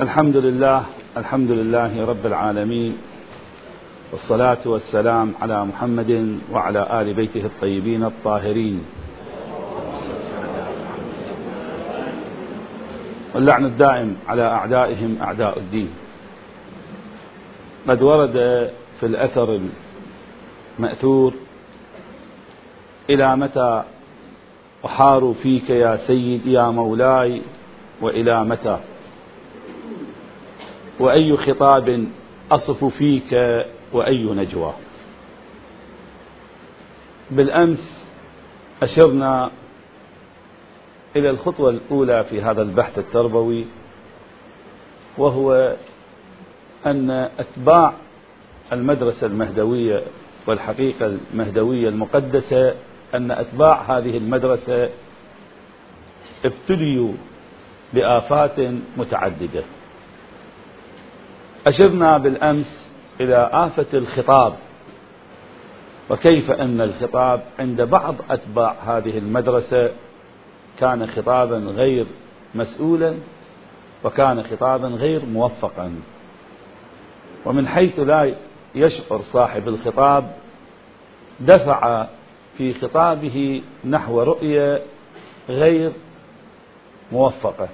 الحمد لله الحمد لله رب العالمين والصلاة والسلام على محمد وعلى آل بيته الطيبين الطاهرين. واللعن الدائم على أعدائهم أعداء الدين. قد ورد في الأثر المأثور إلى متى أحار فيك يا سيد يا مولاي وإلى متى؟ وأي خطاب أصف فيك وأي نجوى. بالأمس أشرنا إلى الخطوة الأولى في هذا البحث التربوي وهو أن أتباع المدرسة المهدوية والحقيقة المهدوية المقدسة أن أتباع هذه المدرسة ابتليوا بآفات متعددة. أشرنا بالأمس إلى آفة الخطاب. وكيف أن الخطاب عند بعض أتباع هذه المدرسة كان خطابا غير مسؤولا وكان خطابا غير موفقا. ومن حيث لا يشعر صاحب الخطاب دفع في خطابه نحو رؤية غير موفقة.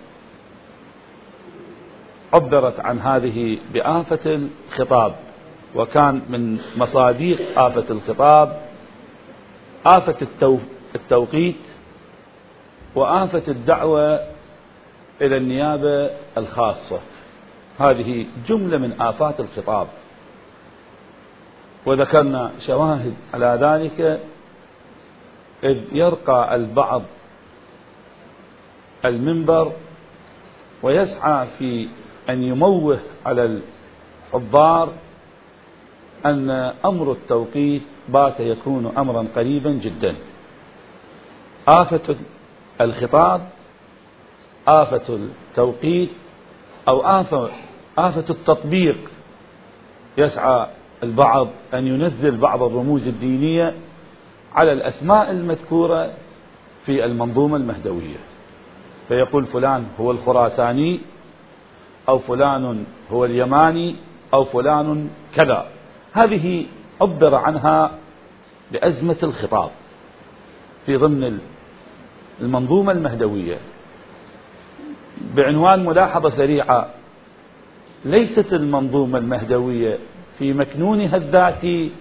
عبرت عن هذه بآفة الخطاب وكان من مصاديق آفة الخطاب آفة التوقيت وآفة الدعوة إلى النيابة الخاصة. هذه جملة من آفات الخطاب. وذكرنا شواهد على ذلك إذ يرقى البعض المنبر ويسعى في أن يموه على الحضار أن أمر التوقيت بات يكون أمرا قريبا جدا. آفة الخطاب آفة التوقيت أو آفة, آفة التطبيق. يسعى البعض أن ينزل بعض الرموز الدينية على الأسماء المذكورة في المنظومة المهدوية. فيقول فلان هو الخراساني أو فلان هو اليماني أو فلان كذا. هذه عبر عنها بأزمة الخطاب في ضمن المنظومة المهدوية. بعنوان ملاحظة سريعة ليست المنظومة المهدوية في مكنونها الذاتي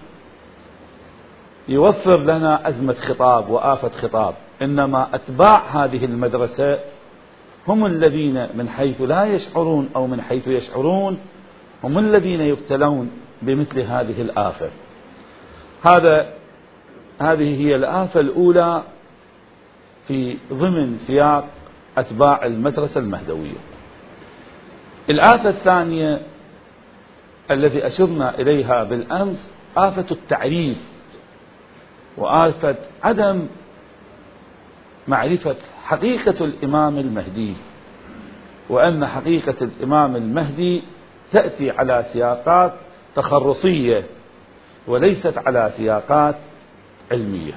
يوفر لنا أزمة خطاب وآفة خطاب إنما أتباع هذه المدرسة هم الذين من حيث لا يشعرون أو من حيث يشعرون هم الذين يبتلون بمثل هذه الآفة. هذا هذه هي الآفة الأولى في ضمن سياق أتباع المدرسة المهدوية. الآفة الثانية التي أشرنا إليها بالأمس آفة التعريف وآفة عدم معرفة حقيقة الإمام المهدي وأن حقيقة الإمام المهدي تأتي على سياقات تخرصية وليست على سياقات علمية.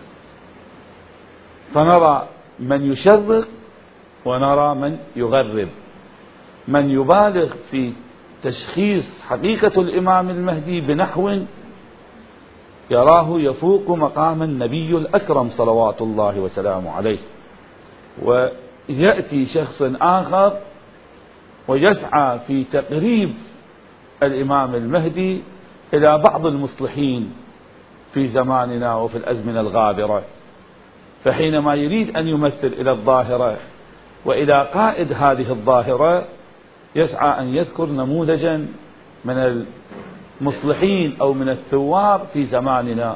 فنرى من يشرق ونرى من يغرب. من يبالغ في تشخيص حقيقة الإمام المهدي بنحو يراه يفوق مقام النبي الأكرم صلوات الله وسلامه عليه. ويأتي شخص آخر ويسعى في تقريب الإمام المهدي إلى بعض المصلحين في زماننا وفي الأزمنة الغابرة. فحينما يريد أن يمثل إلى الظاهرة وإلى قائد هذه الظاهرة يسعى أن يذكر نموذجا من المصلحين أو من الثوار في زماننا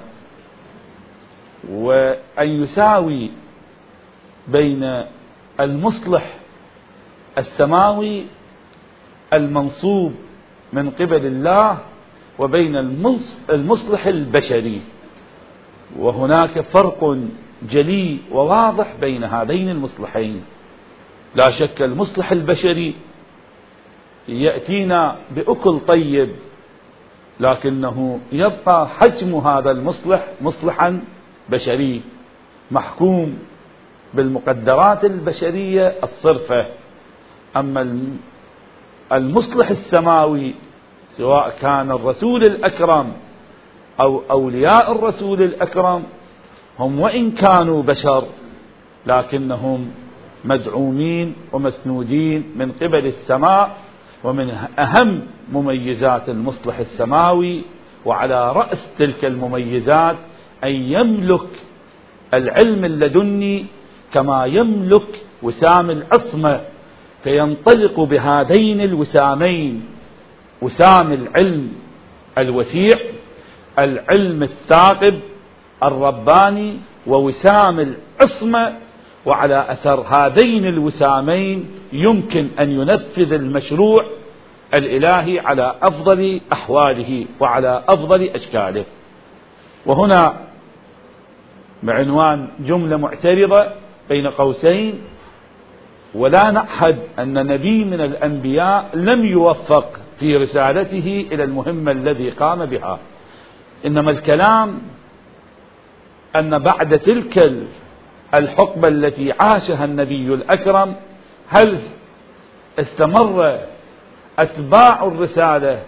وأن يساوي بين المصلح السماوي المنصوب من قبل الله وبين المصلح البشري. وهناك فرق جلي وواضح بين هذين المصلحين. لا شك المصلح البشري يأتينا بأكل طيب لكنه يبقى حجم هذا المصلح مصلحا بشري محكوم بالمقدرات البشرية الصرفة. أما المصلح السماوي سواء كان الرسول الأكرم أو أولياء الرسول الأكرم هم وإن كانوا بشر لكنهم مدعومين ومسنودين من قبل السماء ومن أهم مميزات المصلح السماوي وعلى رأس تلك المميزات أن يملك العلم اللدني كما يملك وسام العصمة فينطلق بهذين الوسامين. وسام العلم الوسيع العلم الثاقب الرباني ووسام العصمة. وعلى أثر هذين الوسامين يمكن أن ينفذ المشروع الإلهي على أفضل أحواله وعلى أفضل أشكاله. وهنا بعنوان جملة معترضة. بين قوسين ولا نعهد أن نبي من الأنبياء لم يوفق في رسالته إلى المهمة الذي قام بها. إنما الكلام أن بعد تلك الحقبة التي عاشها النبي الأكرم هل استمر أتباع الرسالة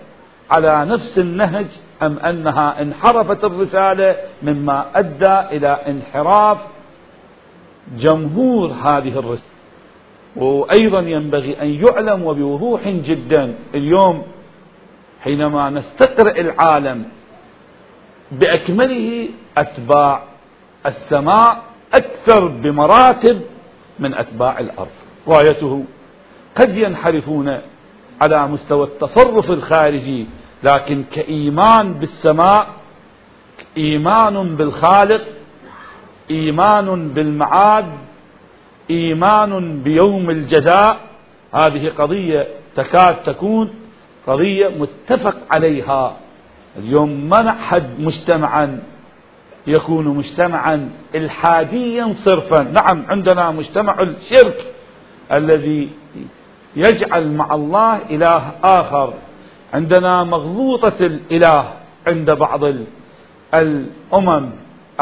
على نفس النهج أم أنها انحرفت الرسالة مما أدى إلى انحراف جمهور هذه الرسالة وأيضا ينبغي أن يعلم وبوضوح جدا اليوم حينما نستقرئ العالم بأكمله أتباع السماء أكثر بمراتب من أتباع الأرض. غايته قد ينحرفون على مستوى التصرف الخارجي لكن كإيمان بالسماء إيمان بالخالق إيمان بالمعاد إيمان بيوم الجزاء. هذه قضية تكاد تكون قضية متفق عليها. اليوم ما نحد مجتمعا يكون مجتمعا الحاديا صرفا. نعم عندنا مجتمع الشرك الذي يجعل مع الله إله آخر. عندنا مغلوطة الإله عند بعض الأمم.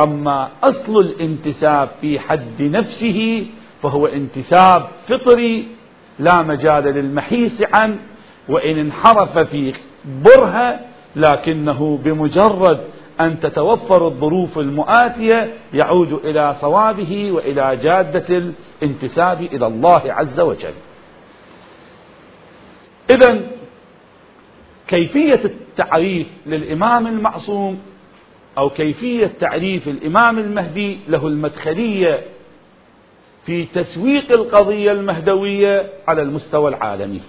أما أصل الانتساب في حد نفسه فهو انتساب فطري لا مجال للمحيص عنه وإن انحرف في برهة لكنه بمجرد أن تتوفر الظروف المؤاتية يعود إلى صوابه وإلى جادة الانتساب إلى الله عز وجل. إذا كيفية التعريف للإمام المعصوم أو كيفية تعريف الإمام المهدي له المدخلية في تسويق القضية المهدوية على المستوى العالمي.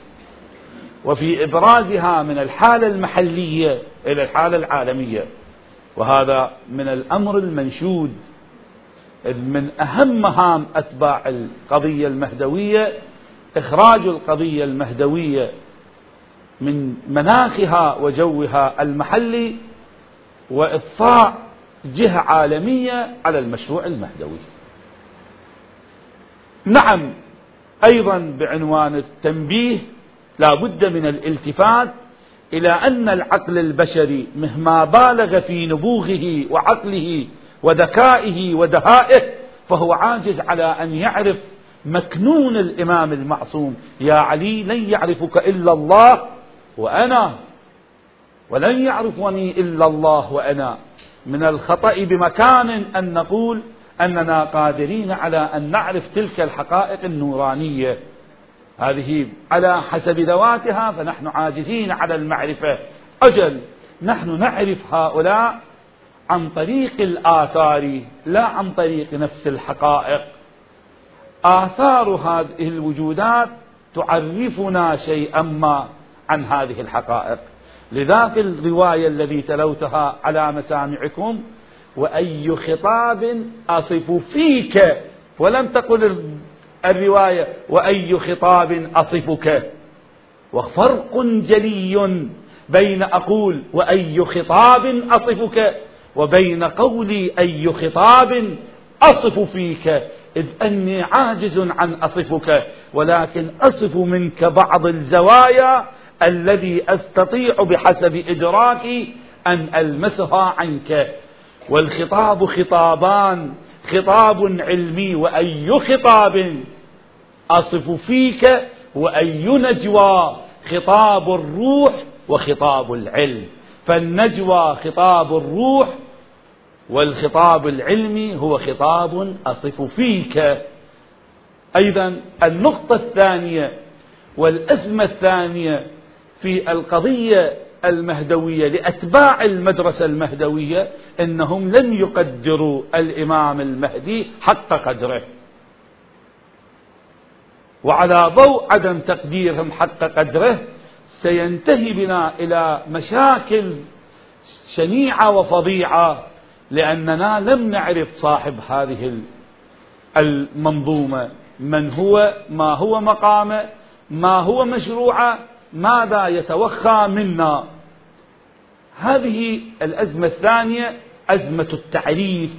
وفي إبرازها من الحالة المحلية إلى الحالة العالمية. وهذا من الأمر المنشود من أهم مهام أتباع القضية المهدوية إخراج القضية المهدوية من مناخها وجوها المحلي وإضفاء جهة عالمية على المشروع المهدوي. نعم أيضا بعنوان التنبيه لا بد من الالتفات إلى أن العقل البشري مهما بالغ في نبوغه وعقله وذكائه ودهائه فهو عاجز على أن يعرف مكنون الإمام المعصوم. يا علي لن يعرفك إلا الله وأنا ولن يعرفني إلا الله وأنا. من الخطأ بمكان أن نقول أننا قادرين على أن نعرف تلك الحقائق النورانية. هذه على حسب ذواتها فنحن عاجزين على المعرفة. أجل نحن نعرف هؤلاء عن طريق الآثار لا عن طريق نفس الحقائق. آثار هذه الوجودات تعرفنا شيئا ما عن هذه الحقائق. لذا في الرواية الذي تلوتها على مسامعكم وأي خطاب أصف فيك ولم تقل الرواية وأي خطاب أصفك. وفرق جلي بين أقول وأي خطاب أصفك وبين قولي أي خطاب أصف فيك. إذ أني عاجز عن أصفك ولكن أصف منك بعض الزوايا الذي أستطيع بحسب إدراكي أن ألمسها عنك. والخطاب خطابان خطاب علمي وأي خطاب أصف فيك وأي نجوى خطاب الروح وخطاب العلم. فالنجوى خطاب الروح والخطاب العلمي هو خطاب أصف فيك. أيضا النقطة الثانية والأزمة الثانية في القضية المهدوية لأتباع المدرسة المهدوية أنهم لم يقدروا الإمام المهدي حق قدره. وعلى ضوء عدم تقديرهم حق قدره سينتهي بنا إلى مشاكل شنيعة وفظيعة لأننا لم نعرف صاحب هذه المنظومة من هو ما هو مقامه ما هو مشروعه ماذا يتوخى منا؟ هذه الأزمة الثانية أزمة التعريف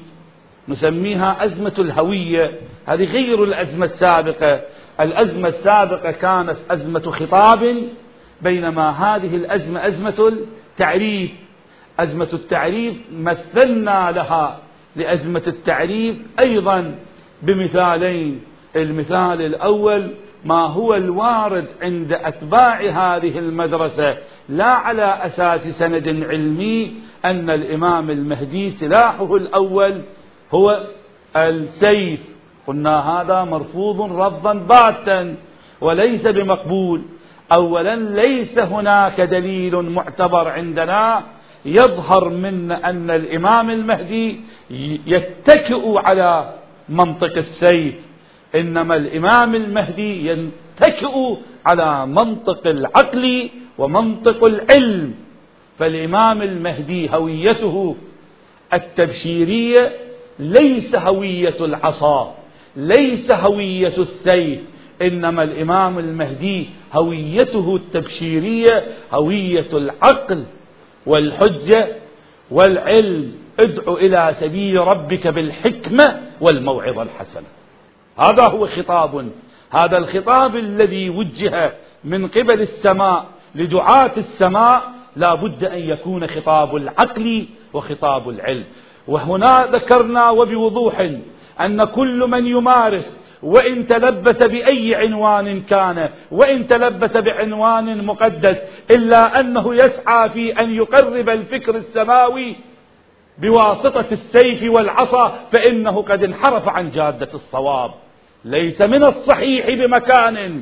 نسميها أزمة الهوية. هذه غير الأزمة السابقة. الأزمة السابقة كانت أزمة خطاب بينما هذه الأزمة أزمة التعريف. أزمة التعريف مثلنا لها. لأزمة التعريف أيضا بمثالين. المثال الأول ما هو الوارد عند أتباع هذه المدرسة لا على أساس سند علمي أن الإمام المهدي سلاحه الأول هو السيف. قلنا هذا مرفوض رفضا باتا وليس بمقبول. أولا ليس هناك دليل معتبر عندنا يظهر من أن الإمام المهدي يتكئ على منطق السيف. إنما الإمام المهدي يتكئ على منطق العقل ومنطق العلم. فالإمام المهدي هويته التبشيرية ليس هوية العصا ليس هوية السيف. إنما الإمام المهدي هويته التبشيرية هوية العقل والحجة والعلم. ادع إلى سبيل ربك بالحكمة والموعظة الحسنة. هذا هو خطاب. هذا الخطاب الذي وجه من قبل السماء لدعاة السماء لا بد أن يكون خطاب العقل وخطاب العلم. وهنا ذكرنا وبوضوح أن كل من يمارس وإن تلبس بأي عنوان كان وإن تلبس بعنوان مقدس إلا أنه يسعى في أن يقرب الفكر السماوي بواسطة السيف والعصا فإنه قد انحرف عن جادة الصواب. ليس من الصحيح بمكان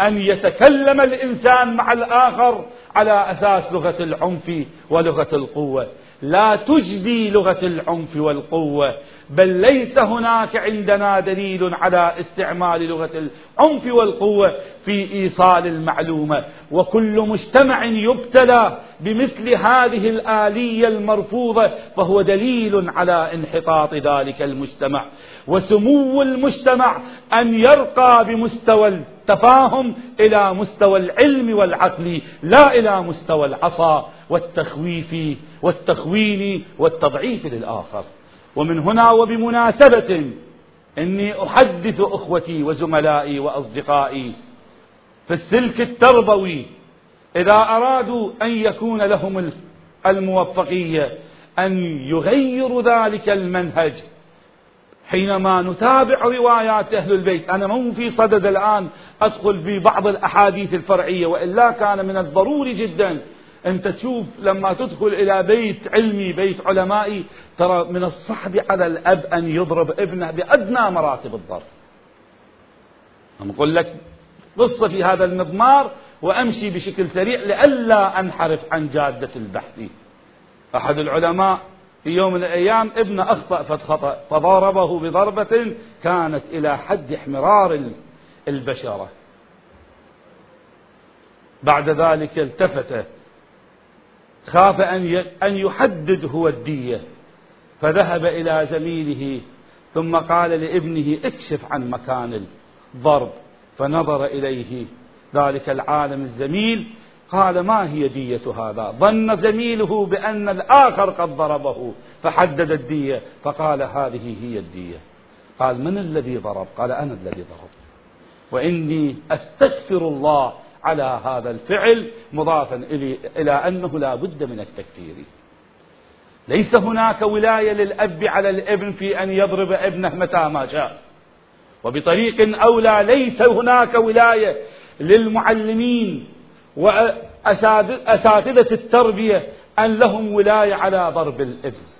أن يتكلم الإنسان مع الآخر على أساس لغة العنف ولغة القوة. لا تجدي لغة العنف والقوة بل ليس هناك عندنا دليل على استعمال لغة العنف والقوة في إيصال المعلومة. وكل مجتمع يبتلى بمثل هذه الآلية المرفوضة فهو دليل على انحطاط ذلك المجتمع. وسمو المجتمع أن يرقى بمستوى التفاهم إلى مستوى العلم والعقل لا إلى مستوى العصا والتخويف والتخوين والتضعيف للآخر. ومن هنا وبمناسبة إني أحدث أخوتي وزملائي وأصدقائي في السلك التربوي إذا أرادوا أن يكون لهم الموفقية أن يغيروا ذلك المنهج حينما نتابع روايات أهل البيت أنا مو في صدد الآن أدخل في بعض الأحاديث الفرعية وإلا كان من الضروري جدا أنت تشوف لما تدخل إلى بيت علمي بيت علمائي ترى من الصعب على الأب أن يضرب ابنه بأدنى مراتب الضرب. أقول لك قصة في هذا المضمار وأمشي بشكل سريع لئلا أنحرف عن جادة البحث. أحد العلماء في يوم من الأيام ابن أخطأ فخطأ فضربه بضربة كانت إلى حد احمرار البشرة. بعد ذلك التفت خاف أن يحدد هو الدية فذهب إلى زميله ثم قال لابنه اكشف عن مكان الضرب. فنظر إليه ذلك العالم الزميل قال ما هي دية هذا؟ ظن زميله بأن الآخر قد ضربه فحدد الدية فقال هذه هي الدية. قال من الذي ضرب؟ قال أنا الذي ضربت. وإني أستغفر الله على هذا الفعل مضافا إلى أنه لا بد من التكفير. ليس هناك ولاية للأب على الابن في أن يضرب ابنه متى ما شاء وبطريق أولى ليس هناك ولاية للمعلمين وأساتذة التربية أن لهم ولاية على ضرب الإبل.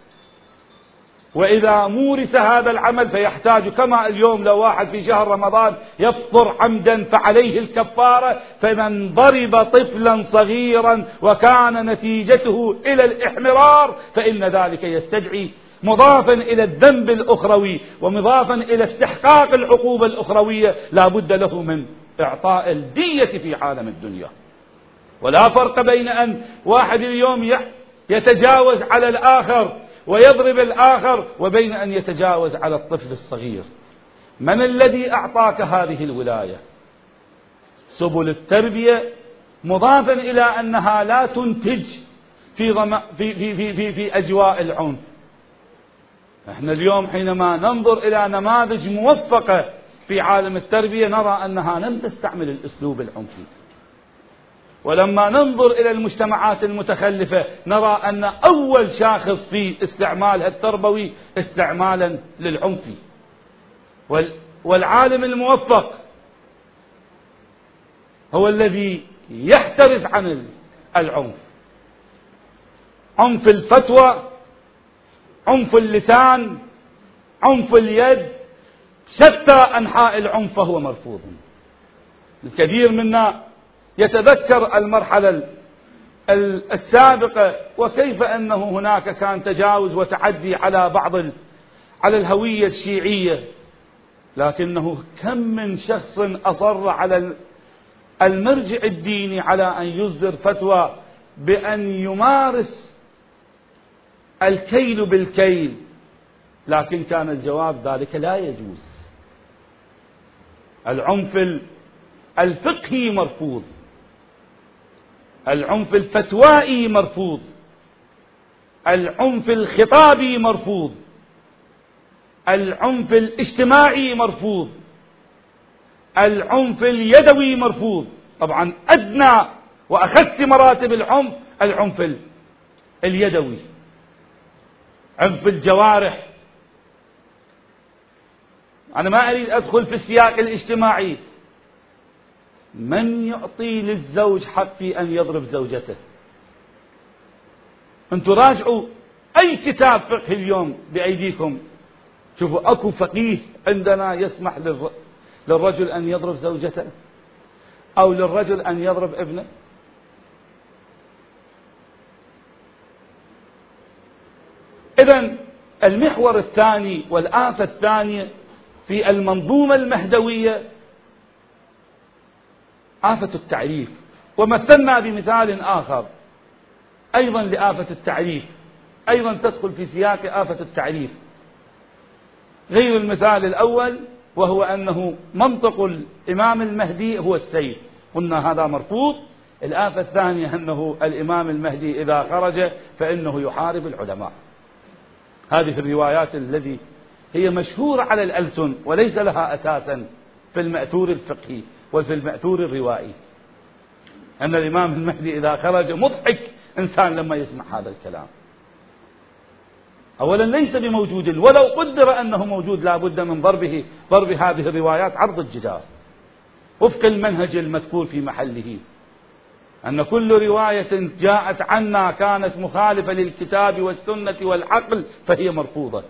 وإذا مورس هذا العمل فيحتاج كما اليوم لو واحد في شهر رمضان يفطر عمدا فعليه الكفارة فمن ضرب طفلا صغيرا وكان نتيجته إلى الإحمرار فإن ذلك يستدعي مضافا إلى الذنب الأخروي ومضافا إلى استحقاق العقوبة الأخروية لا بد له من إعطاء الدية في عالم الدنيا. ولا فرق بين أن واحد اليوم يتجاوز على الآخر ويضرب الآخر وبين أن يتجاوز على الطفل الصغير. من الذي أعطاك هذه الولاية؟ سبل التربية مضافا إلى أنها لا تنتج في, في, في, في, في, في أجواء العنف. إحنا اليوم حينما ننظر إلى نماذج موفقة في عالم التربية نرى أنها لم تستعمل الأسلوب العنفي. ولما ننظر إلى المجتمعات المتخلفة نرى أن أول شاخص في استعمالها التربوي استعمالا للعنف. والعالم الموفق هو الذي يحترز عن العنف. عنف الفتوى عنف اللسان عنف اليد شتى أنحاء العنف فهو مرفوض. الكثير منا يتذكر المرحلة السابقة وكيف أنه هناك كان تجاوز وتعدي على بعض على الهوية الشيعية. لكنه كم من شخص أصر على المرجع الديني على أن يصدر فتوى بأن يمارس الكيل بالكيل. لكن كان الجواب ذلك لا يجوز. العنف الفقهي مرفوض. العنف الفتوائي مرفوض. العنف الخطابي مرفوض. العنف الاجتماعي مرفوض. العنف اليدوي مرفوض. طبعا أدنى وأخس مراتب العنف العنف اليدوي. عنف الجوارح. أنا ما أريد أدخل في السياق الاجتماعي. من يعطي للزوج حق في أن يضرب زوجته؟ أنتم راجعوا أي كتاب فقه اليوم بأيديكم؟ شوفوا أكو فقيه عندنا يسمح للرجل أن يضرب زوجته؟ أو للرجل أن يضرب ابنه؟ إذا المحور الثاني والآفة الثانية في المنظومة المهدوية آفة التعريف. ومثلنا بمثال آخر أيضا لآفة التعريف. أيضا تدخل في سياق آفة التعريف. غير المثال الأول وهو أنه منطق الإمام المهدي هو السيف. قلنا هذا مرفوض. الآفة الثانية أنه الإمام المهدي إذا خرج فإنه يحارب العلماء. هذه الروايات الذي هي مشهورة على الألسن وليس لها أساسا في المأثور الفقهي. وفي المأثور الروائي. أن الإمام المهدي إذا خرج مضحك إنسان لما يسمع هذا الكلام. أولا ليس بموجود ولو قدر أنه موجود لا بد من ضربه ضرب هذه الروايات عرض الجدار. وفق المنهج المذكور في محله. أن كل رواية جاءت عنا كانت مخالفة للكتاب والسنة والعقل فهي مرفوضة.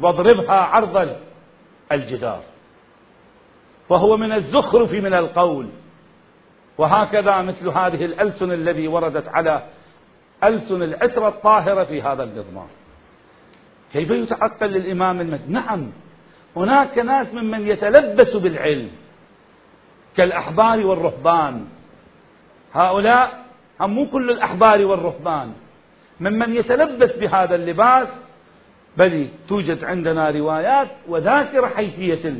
واضربها عرض الجدار. وهو من الزخرف من القول. وهكذا مثل هذه الألسن الذي وردت على ألسن العترة الطاهرة في هذا النظام كيف يتعقل للإمام المهدي نعم هناك ناس ممن يتلبس بالعلم كالأحبار والرهبان. هؤلاء هم مو كل الأحبار والرهبان. ممن يتلبس بهذا اللباس بل توجد عندنا روايات وذاكرة حيثية.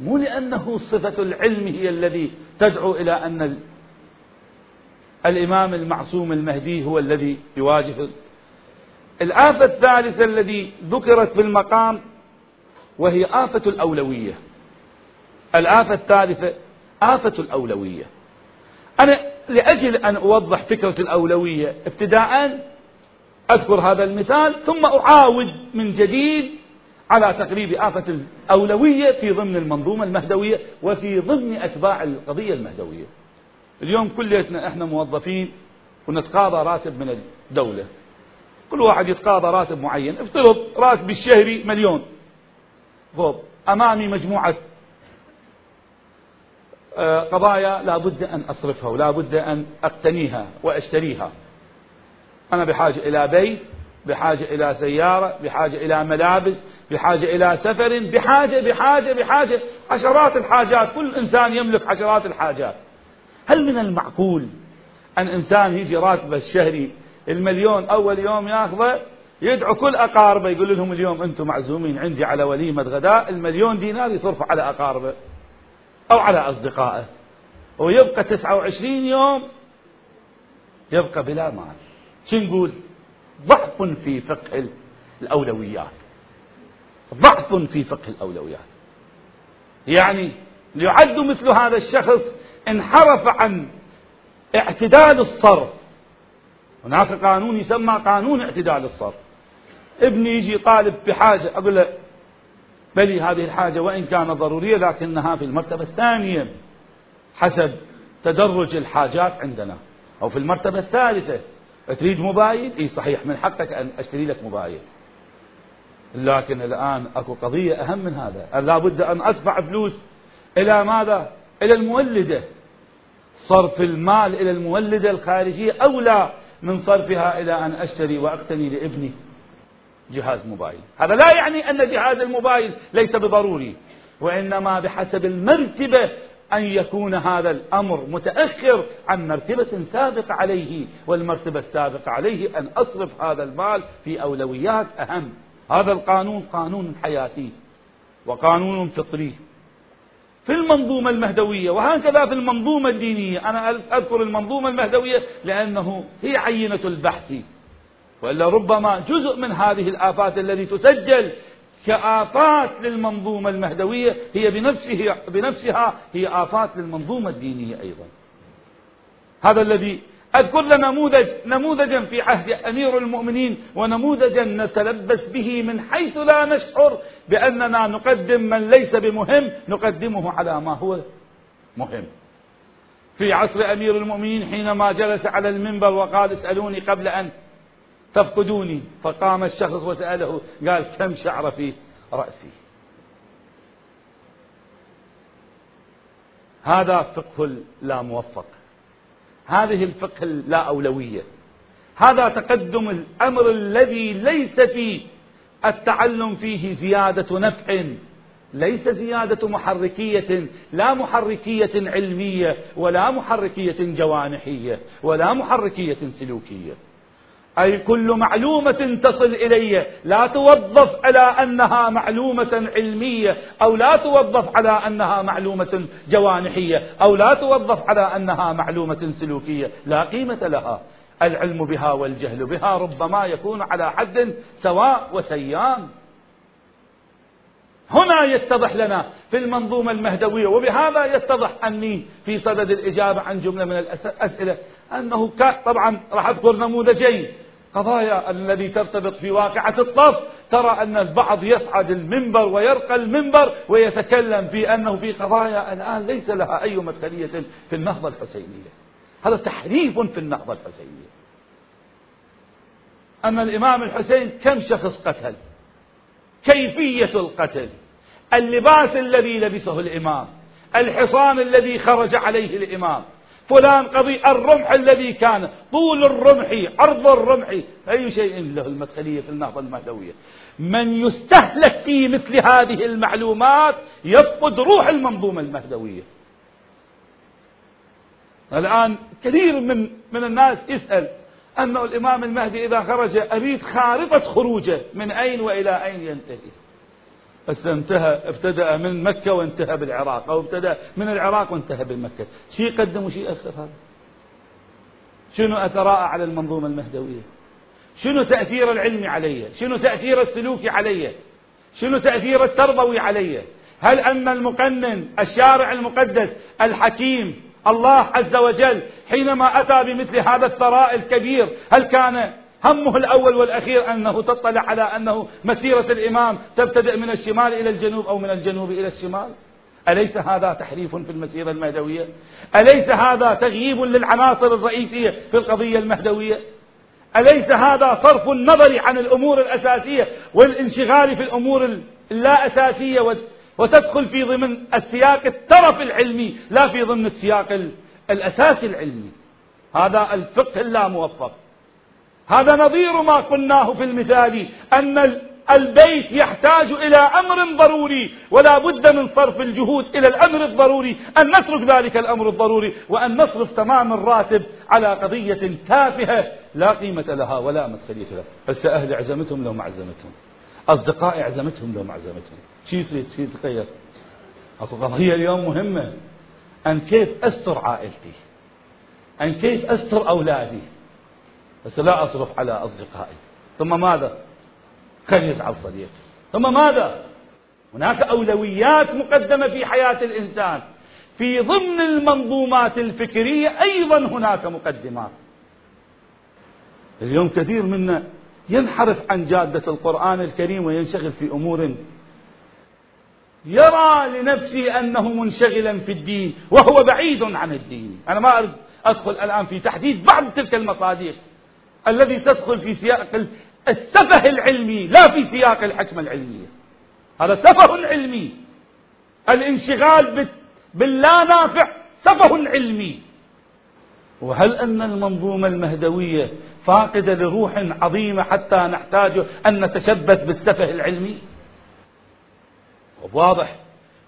مو لأنه صفة العلم هي الذي تدعو إلى أن الإمام المعصوم المهدي هو الذي يواجه الآفة الثالثة الذي ذكرت في المقام وهي آفة الأولوية. الآفة الثالثة آفة الأولوية. أنا لأجل أن أوضح فكرة الأولوية ابتداء أذكر هذا المثال ثم أعاود من جديد على تقريب آفة الأولوية في ضمن المنظومة المهدوية وفي ضمن أتباع القضية المهدوية. اليوم كليتنا إحنا موظفين ونتقاضى راتب من الدولة. كل واحد يتقاضى راتب معين. افترض راتب الشهري مليون. فوق. أمامي مجموعة آه، قضايا لا بد أن أصرفها ولا بد أن أقتنيها وأشتريها. أنا بحاجة إلى بيت بحاجة إلى سيارة بحاجة إلى ملابس بحاجة إلى سفر بحاجة بحاجة بحاجة. عشرات الحاجات كل إنسان يملك عشرات الحاجات. هل من المعقول أن إنسان يجي راتبه الشهري المليون أول يوم ياخذه يدعو كل أقاربه يقول لهم اليوم أنتم معزومين عندي على وليمة غداء المليون دينار يصرف على أقاربه أو على أصدقائه. ويبقى 29 يوم يبقى بلا مال. شو نقول؟ ضعف في فقه الأولويات. ضعف في فقه الأولويات. يعني يعد مثل هذا الشخص انحرف عن اعتدال الصرف. هناك قانون يسمى قانون اعتدال الصرف. ابني يجي طالب بحاجة أقول له بلي هذه الحاجة وإن كانت ضرورية لكنها في المرتبة الثانية حسب تدرج الحاجات عندنا. أو في المرتبة الثالثة تريد موبايل؟ إي صحيح من حقك أن أشتري لك موبايل. لكن الآن أكو قضية أهم من هذا. لا بد أن أدفع فلوس إلى ماذا؟ إلى المولدة. صرف المال إلى المولدة الخارجية أولى من صرفها إلى أن أشتري وأقتني لابني جهاز موبايل. هذا لا يعني أن جهاز الموبايل ليس بضروري وإنما بحسب المرتبة أن يكون هذا الأمر متأخر عن مرتبة سابقة عليه والمرتبة السابقة عليه أن أصرف هذا المال في أولويات أهم. هذا القانون قانون حياتي وقانون فطري. في المنظومة المهدوية وهكذا في المنظومة الدينية. أنا أذكر المنظومة المهدوية لأنه هي عينة البحث. وإلا ربما جزء من هذه الآفات التي تسجل كآفات للمنظومة المهدوية هي بنفسه بنفسها هي آفات للمنظومة الدينية أيضا. هذا الذي أذكر نموذج نموذجا في عهد أمير المؤمنين ونموذجا نتلبس به من حيث لا نشعر بأننا نقدم من ليس بمهم نقدمه على ما هو مهم. في عصر أمير المؤمنين حينما جلس على المنبر وقال اسألوني قبل أن تفقدوني فقام الشخص وسأله قال كم شعر في رأسي؟ هذا فقه لا موفق. هذه الفقه لا أولوية. هذا تقدم الأمر الذي ليس في التعلم فيه زيادة نفع. ليس زيادة محركية لا محركية علمية ولا محركية جوانحية ولا محركية سلوكية. أي كل معلومة تصل إلي. لا توظف على أنها معلومة علمية أو لا توظف على أنها معلومة جوانحية أو لا توظف على أنها معلومة سلوكية. لا قيمة لها. العلم بها والجهل بها ربما يكون على حد سواء وسيان. هنا يتضح لنا في المنظومة المهدوية وبهذا يتضح أني في صدد الإجابة عن جملة من الأسئلة أنه طبعا راح أذكر نموذجين. قضايا الذي ترتبط في واقعة الطف ترى أن البعض يصعد المنبر ويرقى المنبر ويتكلم في أنه في قضايا الآن ليس لها أي مدخلية في النهضة الحسينية. هذا تحريف في النهضة الحسينية. أما الإمام الحسين كم شخص قتل؟ كيفية القتل؟ اللباس الذي لبسه الإمام الحصان الذي خرج عليه الإمام فلان قضي الرمح الذي كان. طول الرمح عرض الرمح. أي شيء له المدخلية في النهضة المهدوية. من يستهلك في مثل هذه المعلومات يفقد روح المنظومة المهدوية. الآن كثير من من الناس يسأل أنه الإمام المهدي إذا خرج أريد خارطة خروجه من أين وإلى أين ينتهي؟ بس انتهى ابتدأ من مكة وانتهى بالعراق أو ابتدأ من العراق وانتهى بمكة شيء يقدم وشيء يأخر هذا؟ شنو أثراء على المنظومة المهدوية؟ شنو تأثير العلمي علي؟ شنو تأثير السلوكي علي؟ شنو تأثير التربوي علي؟ هل أن المقنن الشارع المقدس الحكيم الله عز وجل حينما أتى بمثل هذا الثراء الكبير هل كان همه الأول والأخير أنه تطلع على أنه مسيرة الإمام تبتدئ من الشمال إلى الجنوب أو من الجنوب إلى الشمال. أليس هذا تحريف في المسيرة المهدوية؟ أليس هذا تغييب للعناصر الرئيسية في القضية المهدوية؟ أليس هذا صرف النظر عن الأمور الأساسية والانشغال في الأمور اللا أساسية وتدخل في ضمن السياق الترف العلمي لا في ضمن السياق الأساسي العلمي. هذا الفقه اللاموفق. هذا نظير ما قلناه في المثال أن البيت يحتاج إلى أمر ضروري ولا بد من صرف الجهود إلى الأمر الضروري أن نترك ذلك الأمر الضروري وأن نصرف تمام الراتب على قضية تافهة لا قيمة لها ولا مدخلية لها. هسه أهل عزمتهم لو ما عزمتهم. أصدقائي عزمتهم لو ما عزمتهم. شو يصير؟ شو يتغير؟ أكو قضية اليوم مهمة. أن كيف أستر عائلتي؟ أن كيف أستر أولادي؟ بس لا أصرف على أصدقائي. ثم ماذا؟ خل يزعل صديقي. ثم ماذا؟ هناك أولويات مقدمة في حياة الإنسان. في ضمن المنظومات الفكرية أيضا هناك مقدمات. اليوم كثير منا ينحرف عن جادة القرآن الكريم وينشغل في أمور يرى لنفسه أنه منشغلا في الدين وهو بعيد عن الدين. أنا ما أريد أدخل الآن في تحديد بعض تلك المصادر الذي تدخل في سياق السفه العلمي لا في سياق الحكمة العلمية. هذا سفه علمي الانشغال باللا نافع سفه علمي. وهل أن المنظومة المهدوية فاقدة لروح عظيمة حتى نحتاج أن نتشبث بالسفه العلمي؟ واضح.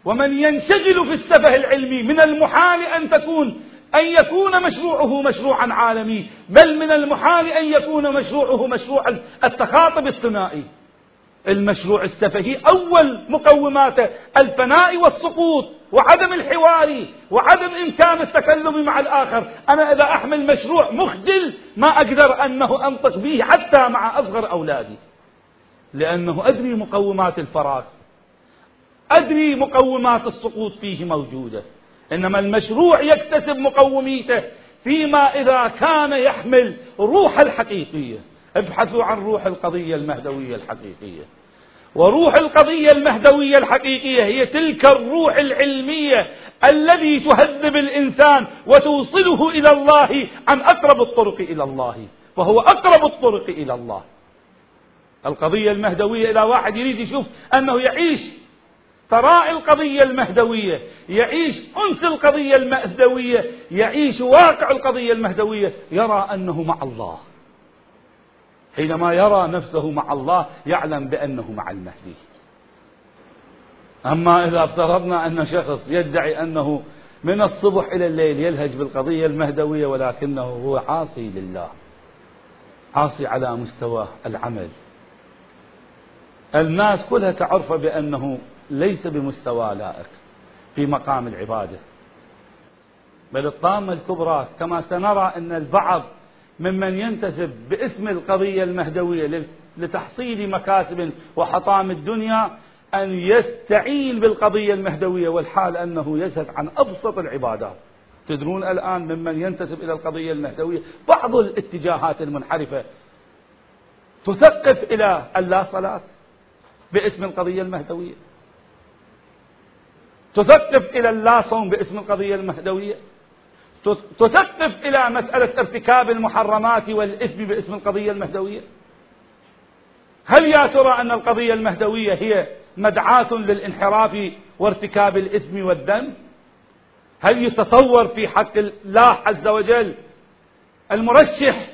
ومن ينشغل في السفه العلمي من المحال أن تكون أن يكون مشروعه مشروعا عالمي بل من المحال أن يكون مشروعه مشروع التخاطب الثنائي. المشروع السفهي أول مقوماته الفناء والسقوط وعدم الحوار وعدم إمكان التكلم مع الآخر. أنا إذا أحمل مشروع مخجل ما أقدر أنه أنطق به حتى مع أصغر أولادي. لأنه أدري مقومات الفراغ أدري مقومات السقوط فيه موجودة. إنما المشروع يكتسب مقوميته فيما إذا كان يحمل روح الحقيقية. ابحثوا عن روح القضية المهدوية الحقيقية. وروح القضية المهدوية الحقيقية هي تلك الروح العلمية الذي تهذب الإنسان وتوصله إلى الله عن أقرب الطرق إلى الله وهو أقرب الطرق إلى الله. القضية المهدوية إذا واحد يريد يشوف أنه يعيش ثراء القضية المهدوية يعيش أنس القضية المهدوية يعيش واقع القضية المهدوية يرى أنه مع الله. حينما يرى نفسه مع الله يعلم بأنه مع المهدي. أما إذا افترضنا أن شخص يدعي أنه من الصبح إلى الليل يلهج بالقضية المهدوية ولكنه هو عاصي لله عاصي على مستوى العمل. الناس كلها تعرف بأنه ليس بمستوى لائق في مقام العبادة. بل الطامة الكبرى كما سنرى أن البعض ممن ينتسب باسم القضية المهدوية لتحصيل مكاسب وحطام الدنيا أن يستعين بالقضية المهدوية والحال أنه يزهد عن أبسط العبادات. تدرون الآن ممن ينتسب إلى القضية المهدوية؟ بعض الاتجاهات المنحرفة تثقف إلى اللا صلاة باسم القضية المهدوية. تثقف إلى اللا صوم باسم القضية المهدوية. تثقف إلى مسألة ارتكاب المحرمات والإثم باسم القضية المهدوية. هل يا ترى أن القضية المهدوية هي مدعاة للانحراف وارتكاب الإثم والذنب هل يتصور في حق الله عز وجل المرشح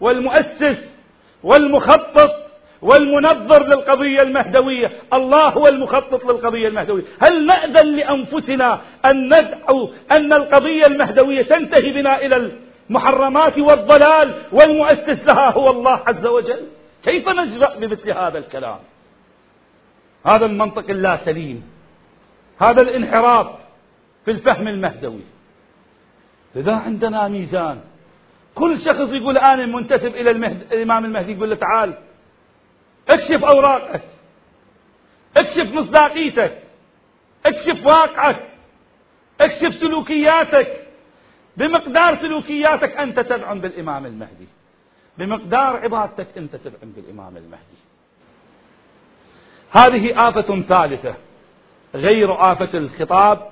والمؤسس والمخطط والمنظر للقضية المهدوية الله هو المخطط للقضية المهدوية. هل نأذن لأنفسنا أن ندعو أن القضية المهدوية تنتهي بنا إلى المحرمات والضلال والمؤسس لها هو الله عز وجل؟ كيف نجرأ بمثل هذا الكلام؟ هذا المنطق اللا سليم. هذا الانحراف في الفهم المهدوي. لذا عندنا ميزان. كل شخص يقول أنا منتسب إلى المهد... الإمام المهدي يقول له تعال اكشف أوراقك. اكشف مصداقيتك. اكشف واقعك. اكشف سلوكياتك. بمقدار سلوكياتك أنت تدعم بالإمام المهدي. بمقدار عبادتك أنت تدعم بالإمام المهدي. هذه آفة ثالثة. غير آفة الخطاب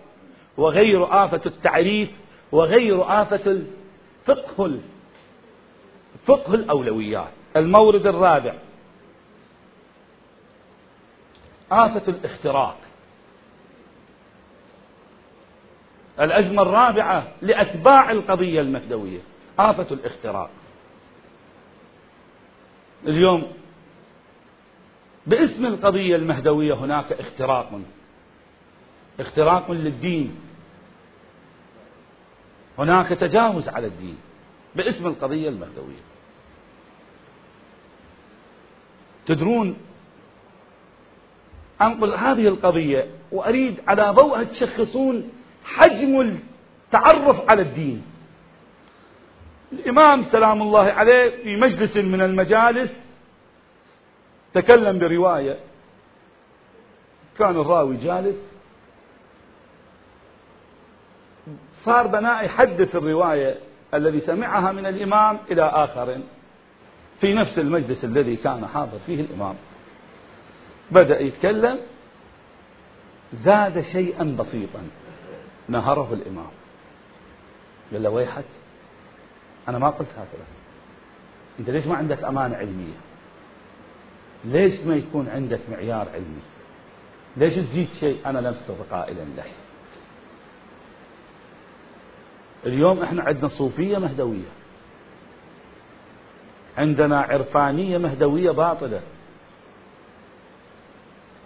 وغير آفة التعريف وغير آفة الفقه فقه الأولويات. المورد الرابع. آفة الاختراق. الأزمة الرابعة لأتباع القضية المهدوية آفة الاختراق. اليوم باسم القضية المهدوية هناك اختراق اختراق للدين. هناك تجاوز على الدين باسم القضية المهدوية. تدرون أنقل هذه القضية وأريد على ضوءها تشخصون حجم التعرف على الدين. الإمام سلام الله عليه في مجلس من المجالس تكلم برواية. كان الراوي جالس. صار بناء يحدث الرواية الذي سمعها من الإمام إلى آخر في نفس المجلس الذي كان حاضر فيه الإمام. بدأ يتكلم زاد شيئا بسيطا. نهره الإمام. قال له ويحك أنا ما قلت هكذا. أنت ليش ما عندك أمانة علمية؟ ليش ما يكون عندك معيار علمي؟ ليش تزيد شيء؟ أنا لم أستطع قائلا له. اليوم إحنا عندنا صوفية مهدوية. عندنا عرفانية مهدوية باطلة.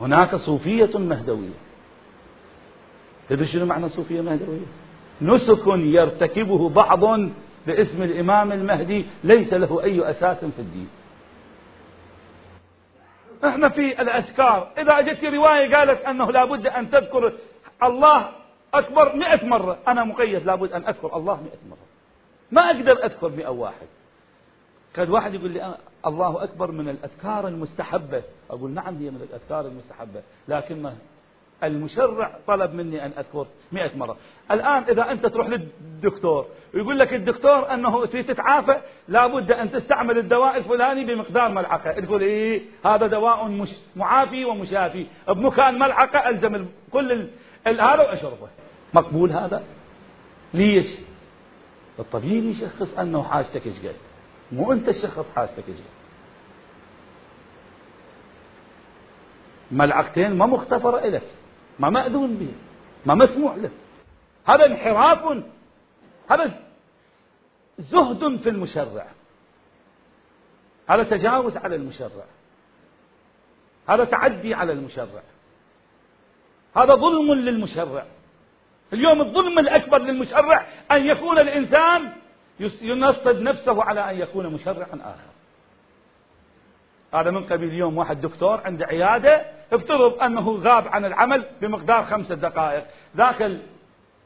هناك صوفية مهدوية. تدري شنو معنى صوفية مهدوية؟ نسك يرتكبه بعض باسم الإمام المهدي ليس له أي أساس في الدين. إحنا في الأذكار إذا أجت رواية قالت أنه لابد أن تذكر الله أكبر مئة مرة. أنا مقيد لابد أن أذكر الله مئة مرة. ما أقدر أذكر مئة واحد. قد واحد يقول لي الله أكبر من الأذكار المستحبة. أقول نعم هي من الأذكار المستحبة لكن المشرع طلب مني أن أذكر مئة مرة. الآن إذا أنت تروح للدكتور ويقول لك الدكتور أنه تتعافى لابد أن تستعمل الدواء الفلاني بمقدار ملعقة. تقول إيه هذا دواء مش معافي ومشافي. بمكان ملعقة ألزم كل هذا وأشربه مقبول هذا؟ ليش؟ الطبيب يشخص أنه حاجتك إيش قد؟ مو أنت تشخص حاجتك قد ملعقتين ما مختفرة إلك ما مأذون به ما مسموح له هذا انحراف هذا زهد في المشرع. هذا تجاوز على المشرع. هذا تعدي على المشرع. هذا ظلم للمشرع. اليوم الظلم الأكبر للمشرع أن يكون الإنسان ينصب نفسه على أن يكون مشرعا آخر. هذا من قبيل اليوم واحد دكتور عنده عيادة افترض أنه غاب عن العمل بمقدار خمسة دقائق. ذاك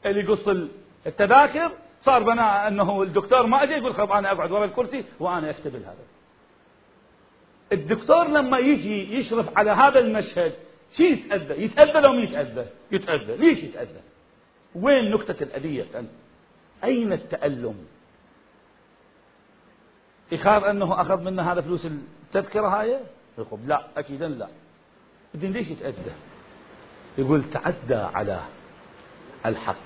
اللي يقص التذاكر صار بناء أنه الدكتور ما أجي يقول خب أنا أقعد وراء الكرسي وأنا أكتب هذا الدكتور لما يجي يشرف على هذا المشهد شي يتأذى؟ يتأذى لو ما يتأذى؟ يتأذى. ليش يتأذى؟ وين نكتة الأذية؟ أين التألم؟ يخاف أنه أخذ منا هذا فلوس التذكرة هاي؟ يقول لا أكيدا لا. الدين ليش يتأذى يقول تعدى على الحق.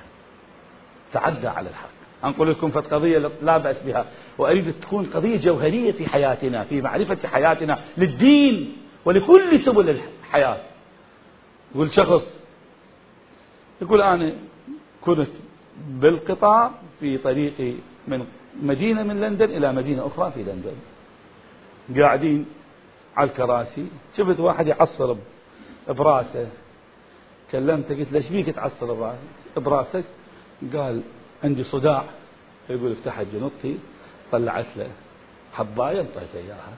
تعدى على الحق. أنقل لكم فت قضية لا بأس بها. وأريد تكون قضية جوهرية في حياتنا في معرفة حياتنا للدين ولكل سبل الحياة. يقول شخص يقول أنا كنت بالقطار في طريقي من مدينة من لندن إلى مدينة أخرى في لندن. قاعدين على الكراسي. شفت واحد يعصر براسه. كلمته قلت له إيش بيك تعصر براسك قال عندي صداع. يقول فتحت جنطتي طلعت له حباية انطيته إياها.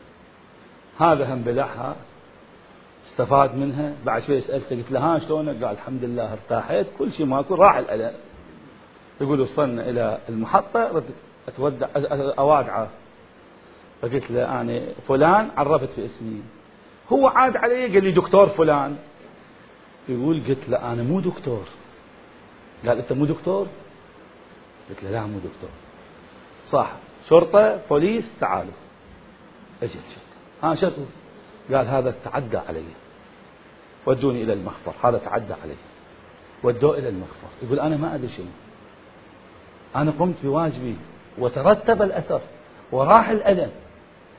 هذا هم بلعها. استفاد منها. بعد شوي سألته قلت له ها شلونك؟ قال الحمد لله ارتاحيت كل شيء ماكو راح الألم. يقول وصلنا إلى المحطة أتودع أوادعه فقلت له أنا فلان عرفت في اسمي. هو عاد علي قال لي دكتور فلان. يقول قلت له أنا مو دكتور. قال أنت مو دكتور؟ قلت له لا مو دكتور. صح. شرطة بوليس تعالوا. أجل شرطة. ها شكو قال هذا تعدى علي. ودوني إلى المخبر هذا تعدى علي. ودوه إلى المخفر. يقول أنا ما أدري شيء أنا قمت بواجبي. وترتب الأثر وراح الألم.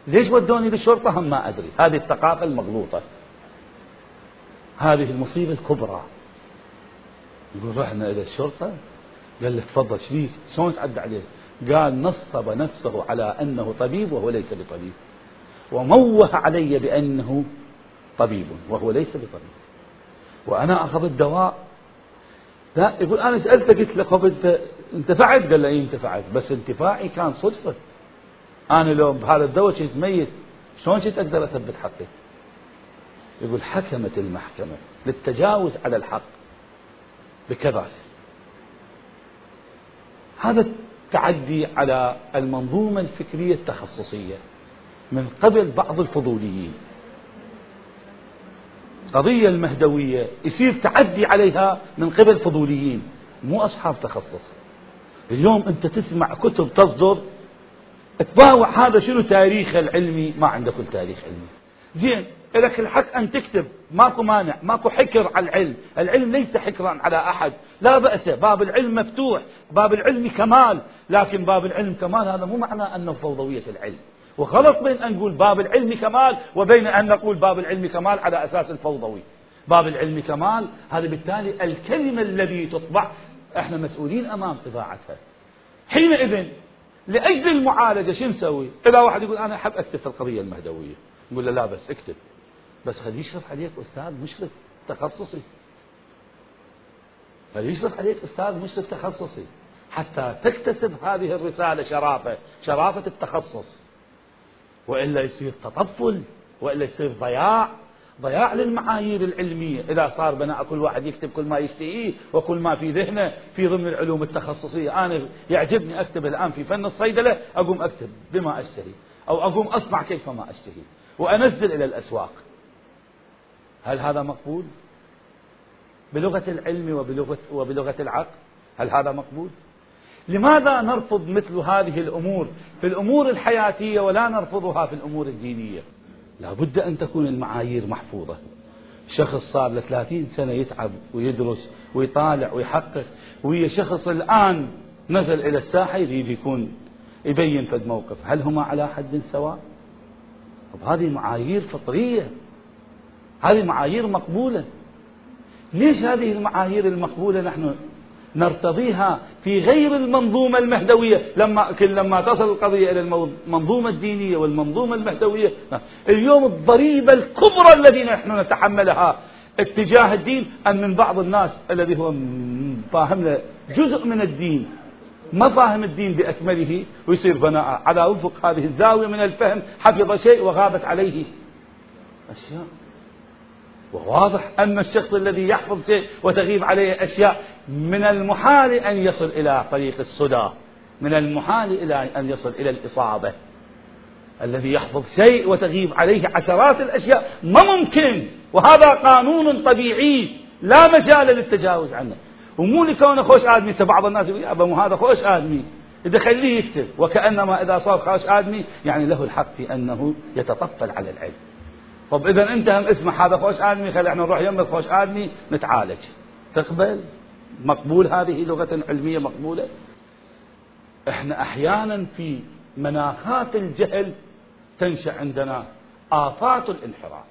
ليش ودوني للشرطة هم ما أدري. هذه الثقافة المغلوطة. هذه المصيبة الكبرى. يقول رحنا إلى الشرطة. قال له تفضل شبيك شلون تعدى عليه قال نصب نفسه على أنه طبيب وهو ليس بطبيب. وموه علي بأنه طبيب وهو ليس بطبيب. وأنا أخذ الدواء. لا يقول أنا سألته قلت له انتفعت؟ قال لي إيه انتفعت. بس انتفاعي كان صدفة. أنا لو بهذا الدواء كنت ميت شلون كنت أقدر أثبت حقي؟ يقول حكمت المحكمة للتجاوز على الحق بكذا هذا التعدي على المنظومة الفكرية التخصصية من قبل بعض الفضوليين. القضية المهدوية يصير تعدي عليها من قبل فضوليين مو أصحاب تخصص. اليوم أنت تسمع كتب تصدر تباوع هذا شنو تاريخه العلمي؟ ما عنده كل تاريخ علمي. زين لك الحق أن تكتب. ماكو مانع ماكو حكر على العلم. العلم ليس حكرا على أحد. لا بأس باب العلم مفتوح باب العلم كمال. لكن باب العلم كمال هذا مو معناه أنه فوضوية العلم. وغلط بين أن نقول باب العلم كمال وبين أن نقول باب العلم كمال على أساس الفوضوي. باب العلم كمال هذا بالتالي الكلمة الذي تطبع إحنا مسؤولين أمام طباعتها. حينئذ لأجل المعالجة شو نسوي؟ إذا واحد يقول أنا أحب أكتب في القضية المهدوية. نقول له لا بس اكتب. بس خليه يشرف عليك أستاذ مشرف تخصصي. خليه يشرف عليك أستاذ مشرف تخصصي. حتى تكتسب هذه الرسالة شرافة شرافة التخصص. وإلا يصير تطفل وإلا يصير ضياع. ضياع للمعايير العلمية. إذا صار بناء كل واحد يكتب كل ما يشتهيه وكل ما في ذهنه في ضمن العلوم التخصصية. أنا يعجبني أكتب الآن في فن الصيدلة أقوم أكتب بما أشتهي أو أقوم أصنع كيفما أشتهي وأنزل إلى الأسواق. هل هذا مقبول؟ بلغة العلم وبلغة, وبلغة العقل هل هذا مقبول؟ لماذا نرفض مثل هذه الأمور في الأمور الحياتية ولا نرفضها في الأمور الدينية؟ لا بد أن تكون المعايير محفوظة. شخص صار له 30 سنة يتعب ويدرس ويطالع ويحقق وهي شخص الآن نزل إلى الساحة يريد يكون يبين فد موقف. هل هما على حد سواء؟ هذه معايير فطرية. هذه معايير مقبولة. ليش هذه المعايير المقبولة نحن نرتضيها في غير المنظومة المهدوية. لما لما تصل القضية إلى المنظومة الدينية والمنظومة المهدوية. اليوم الضريبة الكبرى التي نحن نتحملها اتجاه الدين أن من بعض الناس الذي هو فاهم جزء من الدين ما فاهم الدين بأكمله ويصير بناء على وفق هذه الزاوية من الفهم حفظ شيء وغابت عليه. أشياء وواضح أن الشخص الذي يحفظ شيء وتغيب عليه أشياء من المحال أن يصل إلى طريق الصدى من المحال إلى أن يصل إلى الإصابة. الذي يحفظ شيء وتغيب عليه عشرات الأشياء ما ممكن. وهذا قانون طبيعي. لا مجال للتجاوز عنه. ومو لكونه خوش آدمي بعض الناس يقول أبا مو هذا خوش آدمي. إذا خليه يكتب. وكأنما إذا صار خوش آدمي يعني له الحق في أنه يتطفل على العلم. طب إذا أنت هم اسمع هذا خوش آدمي خلي إحنا نروح يم خوش آدمي نتعالج. تقبل؟ مقبول هذه لغة علمية مقبولة؟ إحنا أحيانا في مناخات الجهل تنشأ عندنا آفات الانحراف.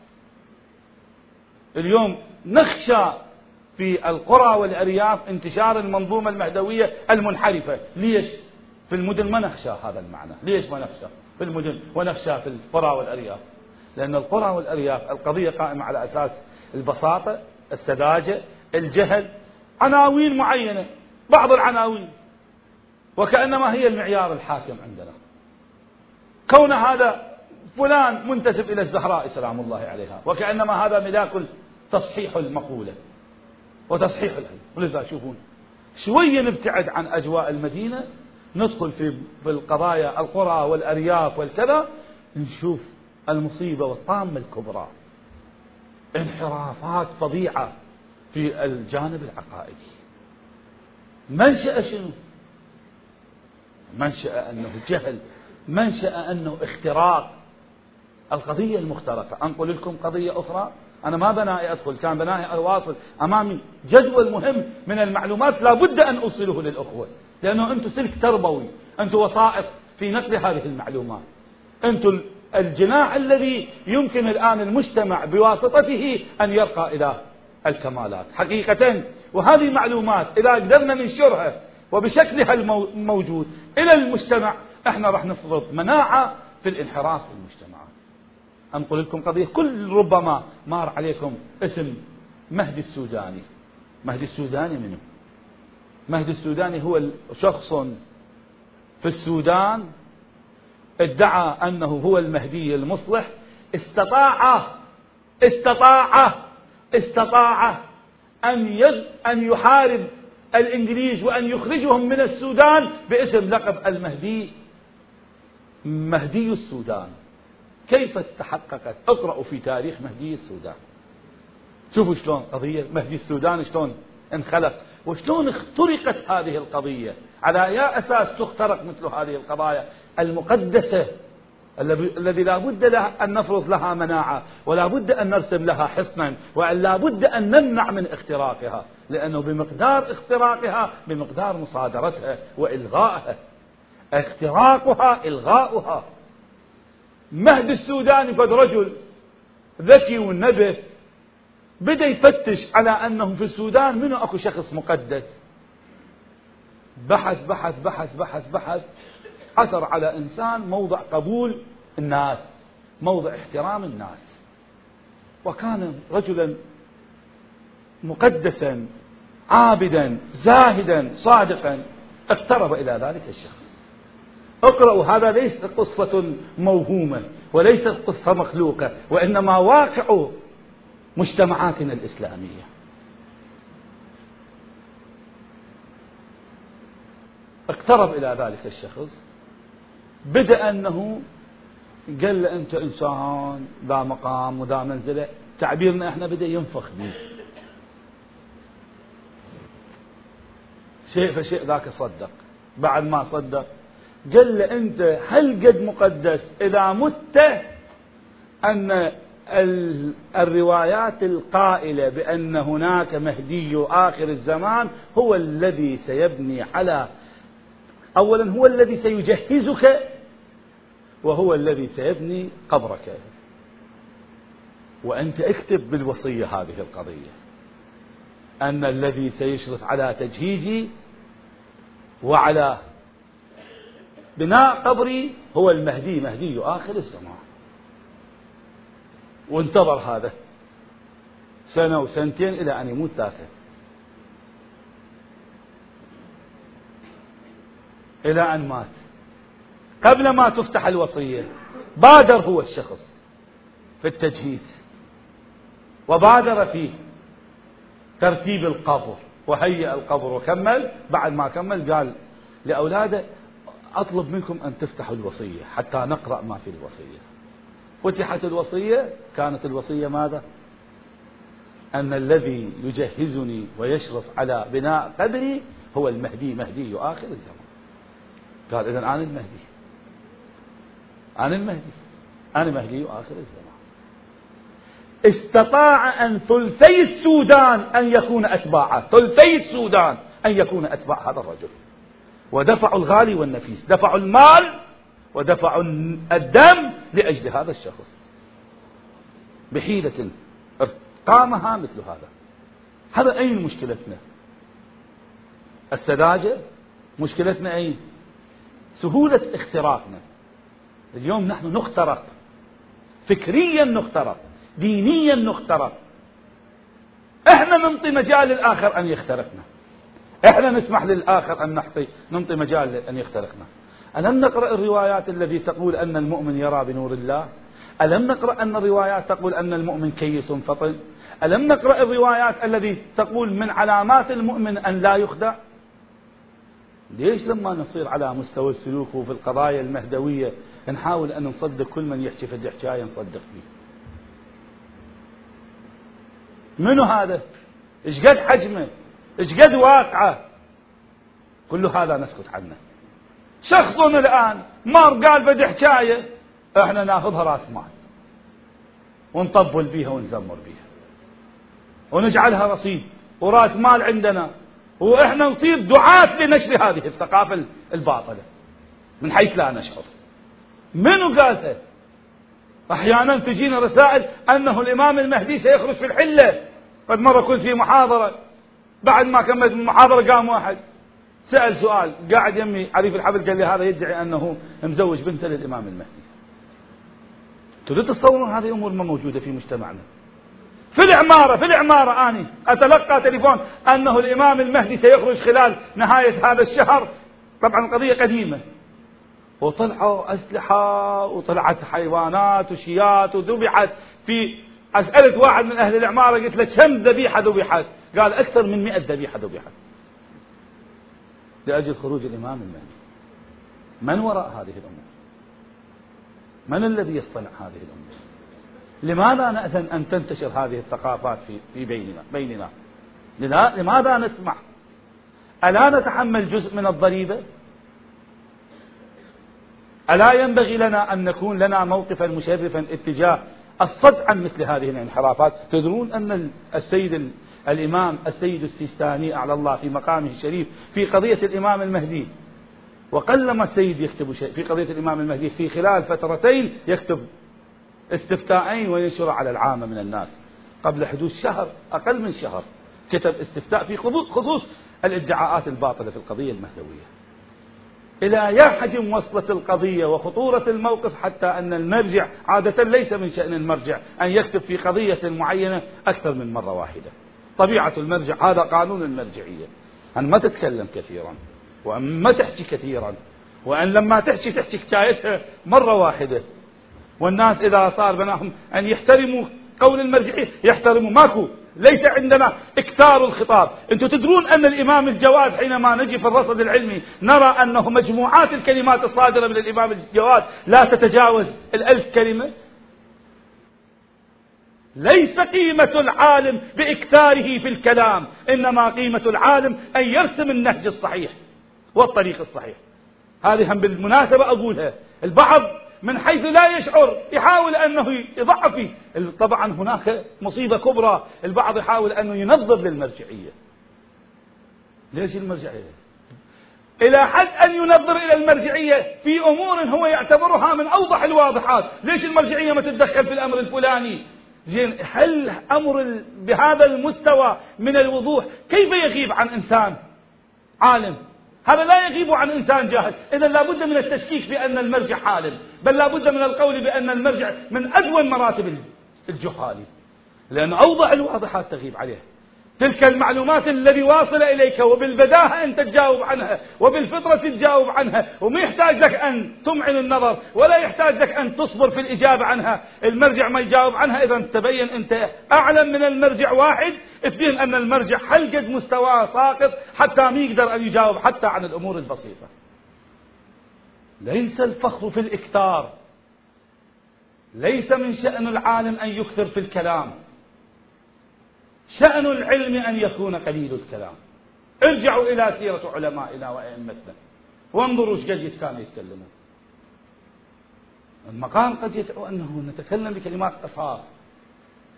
اليوم نخشى في القرى والأرياف انتشار المنظومة المهدوية المنحرفة. ليش؟ في المدن ما نخشى هذا المعنى. ليش ما نخشى؟ في المدن ونخشى في القرى والأرياف. لأن القرى والأرياف القضية قائمة على أساس البساطة السذاجة الجهل عناوين معينة بعض العناوين. وكأنما هي المعيار الحاكم عندنا. كون هذا فلان منتسب إلى الزهراء سلام الله عليها. وكأنما هذا ملاك تصحيح المقولة وتصحيح العلم ولذا شوفون شوية نبتعد عن أجواء المدينة ندخل في في القضايا القرى والأرياف والكذا نشوف المصيبة والطامة الكبرى. انحرافات فظيعة في الجانب العقائدي. منشأ شنو؟ منشأ أنه جهل منشأ أنه اختراق. القضية المخترقة أنقل لكم قضية أخرى. أنا ما بنائي أدخل كان بنائي أواصل. أمامي جدول مهم من المعلومات لا بد أن أوصله للأخوة. لأنه أنتم سلك تربوي. أنتم وسائط في نقل هذه المعلومات. أنتم الجناح الذي يمكن الآن المجتمع بواسطته أن يرقى إلى الكمالات. حقيقة وهذه معلومات إذا قدرنا ننشرها وبشكلها الموجود إلى المجتمع إحنا راح نفرض مناعة في الانحراف في المجتمعات أنقل لكم قضية؟ كل ربما مار عليكم اسم مهدي السوداني. مهدي السوداني منه مهدي السوداني هو شخص في السودان ادعى أنه هو المهدي المصلح استطاع استطاع استطاع أن أن يحارب الإنجليز وأن يخرجهم من السودان باسم لقب المهدي مهدي السودان. كيف تحققت؟ اقرأوا في تاريخ مهدي السودان. شوفوا شلون قضية مهدي السودان شلون انخلق وشلون اخترقت هذه القضية؟ على أي أساس تخترق مثل هذه القضايا المقدسة الذي لا بد أن نفرض لها مناعة ولا بد أن نرسم لها حصنا ولا بد أن نمنع من اختراقها لأنه بمقدار اختراقها بمقدار مصادرتها وإلغائها. اختراقها إلغاؤها. مهد السوداني فد رجل ذكي والنبه بدأ يفتش على أنه في السودان منو أكو شخص مقدس؟ بحث بحث بحث بحث بحث. عثر على إنسان موضع قبول الناس موضع احترام الناس. وكان رجلا مقدسا عابدا زاهدا صادقا. اقترب إلى ذلك الشخص. اقرأوا هذا ليس قصة موهومة وليست قصة مخلوقة وإنما واقع مجتمعاتنا الإسلامية. اقترب إلى ذلك الشخص. بدأ أنه قال له أنت إنسان ذا مقام وذا منزلة. تعبيرنا إحنا بدأ ينفخ. به شيء فشيء ذاك صدق. بعد ما صدق قال له أنت هل قد مقدس إذا مت أن الروايات القائلة بأن هناك مهدي آخر الزمان هو الذي سيبني على أولا هو الذي سيجهزك وهو الذي سيبني قبرك. وأنت اكتب بالوصية هذه القضية. أن الذي سيشرف على تجهيزي وعلى بناء قبري هو المهدي مهدي آخر الزمان. وانتظر هذا. سنة وسنتين إلى أن يموت ذاك إلى أن مات. قبل ما تفتح الوصية بادر هو الشخص في التجهيز. وبادر في ترتيب القبر. وهيئ القبر وكمل. بعد ما كمل قال لأولاده أطلب منكم أن تفتحوا الوصية حتى نقرأ ما في الوصية. فتحت الوصية. كانت الوصية ماذا؟ أن الذي يجهزني ويشرف على بناء قبري هو المهدي. مهدي آخر الزمان. قال إذا أنا المهدي. أنا المهدي. أنا مهدي آخر الزمان. استطاع أن ثلثي السودان أن يكون أتباعه. ثلثي السودان أن يكون أتباع هذا الرجل. ودفعوا الغالي والنفيس. دفعوا المال ودفعوا الدم لأجل هذا الشخص. بحيلة قامها مثل هذا. هذا أين مشكلتنا؟ السذاجة؟ مشكلتنا أين؟ سهولة اختراقنا. اليوم نحن نخترق. فكريا نخترق. دينيا نخترق. إحنا ننطي مجال للآخر أن يخترقنا. إحنا نسمح للآخر أن نعطي ننطي مجال أن يخترقنا. ألم نقرأ الروايات التي تقول أن المؤمن يرى بنور الله؟ ألم نقرأ أن الروايات تقول أن المؤمن كيس فطن؟ ألم نقرأ الروايات التي تقول من علامات المؤمن أن لا يخدع؟ ليش لما نصير على مستوى السلوك وفي القضايا المهدوية نحاول أن نصدق كل من يحكي في الحكاية نصدق فيه منو هذا؟ إيش قد حجمه؟ إيش قد واقعه؟ كل هذا نسكت عنه. شخص الآن مار قال بدي حكاية. إحنا ناخذها راس مال. ونطبل بيها ونزمر بيها. ونجعلها رصيد. وراس مال عندنا. وإحنا نصير دعاة لنشر هذه الثقافة الباطلة. من حيث لا نشعر. منو قالها أحيانا تجينا رسائل أنه الإمام المهدي سيخرج في الحلة. قد مره كنت في محاضرة. بعد ما كملت المحاضرة قام واحد. سأل سؤال. قاعد يمي عريف الحبل قال لي هذا يدعي أنه مزوج بنته للإمام المهدي. تريد تصورون هذه أمور ما موجودة في مجتمعنا. في العمارة في العمارة أني أتلقى تليفون أنه الإمام المهدي سيخرج خلال نهاية هذا الشهر. طبعا القضية قديمة. وطلعوا أسلحة وطلعت حيوانات وشيات وذبحت. في أسألت واحد من أهل العمارة قلت له كم ذبيحة ذبحت؟ قال أكثر من مئة ذبيحة ذبحت. لأجل خروج الإمام المهدي. من وراء هذه الأمور؟ من الذي يصطنع هذه الأمور؟ لماذا نأذن أن تنتشر هذه الثقافات في, في بيننا, بيننا؟ لماذا نسمح ألا نتحمل جزء من الضريبة؟ ألا ينبغي لنا أن نكون لنا موقفا مشرفا اتجاه الصد عن مثل هذه الانحرافات؟ تدرون أن السيد الإمام السيد السيستاني أعلى الله في مقامه الشريف في قضية الإمام المهدي. وقلما السيد يكتب شيء في قضية الإمام المهدي في خلال فترتين يكتب استفتاءين وينشر على العامة من الناس. قبل حدوث شهر أقل من شهر كتب استفتاء في خصوص الادعاءات الباطلة في القضية المهدوية. إلى أي حجم وصلت القضية وخطورة الموقف حتى أن المرجع عادة ليس من شأن المرجع أن يكتب في قضية معينة أكثر من مرة واحدة. طبيعة المرجع هذا قانون المرجعية. أن ما تتكلم كثيرا وأن ما تحكي كثيرا وأن لما تحكي تحكي حكايتها مرة واحدة. والناس إذا صار بناهم أن يحترموا قول المرجعية يحترموا ماكو. ليس عندنا إكثار الخطاب. أنتم تدرون أن الإمام الجواد حينما نجي في الرصد العلمي نرى أنه مجموعات الكلمات الصادرة من الإمام الجواد لا تتجاوز الألف كلمة. ليس قيمة العالم بإكثاره في الكلام إنما قيمة العالم أن يرسم النهج الصحيح والطريق الصحيح. هذه هم بالمناسبة أقولها. البعض من حيث لا يشعر يحاول أنه يضعف طبعا هناك مصيبة كبرى. البعض يحاول أنه ينظر للمرجعية. ليش المرجعية؟ إلى حد أن ينظر إلى المرجعية في أمور هو يعتبرها من أوضح الواضحات. ليش المرجعية ما تتدخل في الأمر الفلاني؟ زين هل أمر بهذا المستوى من الوضوح؟ كيف يغيب عن إنسان عالم؟ هذا لا يغيب عن إنسان جاهل. إذا لابد من التشكيك بأن المرجع عالم بل لابد من القول بأن المرجع من أدون مراتب الجهال لأن أوضح الواضحات تغيب عليه. تلك المعلومات الذي واصلة إليك وبالبداهة أنت تجاوب عنها وبالفطرة تجاوب عنها. وما يحتاج لك أن تمعن النظر ولا يحتاج لك أن تصبر في الإجابة عنها. المرجع ما يجاوب عنها إذا تبين أنت أعلم من المرجع واحد. اثنين أن المرجع هل قد مستواه ساقط حتى ما يقدر أن يجاوب حتى عن الأمور البسيطة. ليس الفخر في الإكثار ليس من شأن العالم أن يكثر في الكلام. شأن العلم أن يكون قليل الكلام. ارجعوا إلى سيرة علمائنا وأئمتنا. وانظروا إيش قد كانوا يتكلمون. المقام قد يدعو أنه نتكلم بكلمات قصار.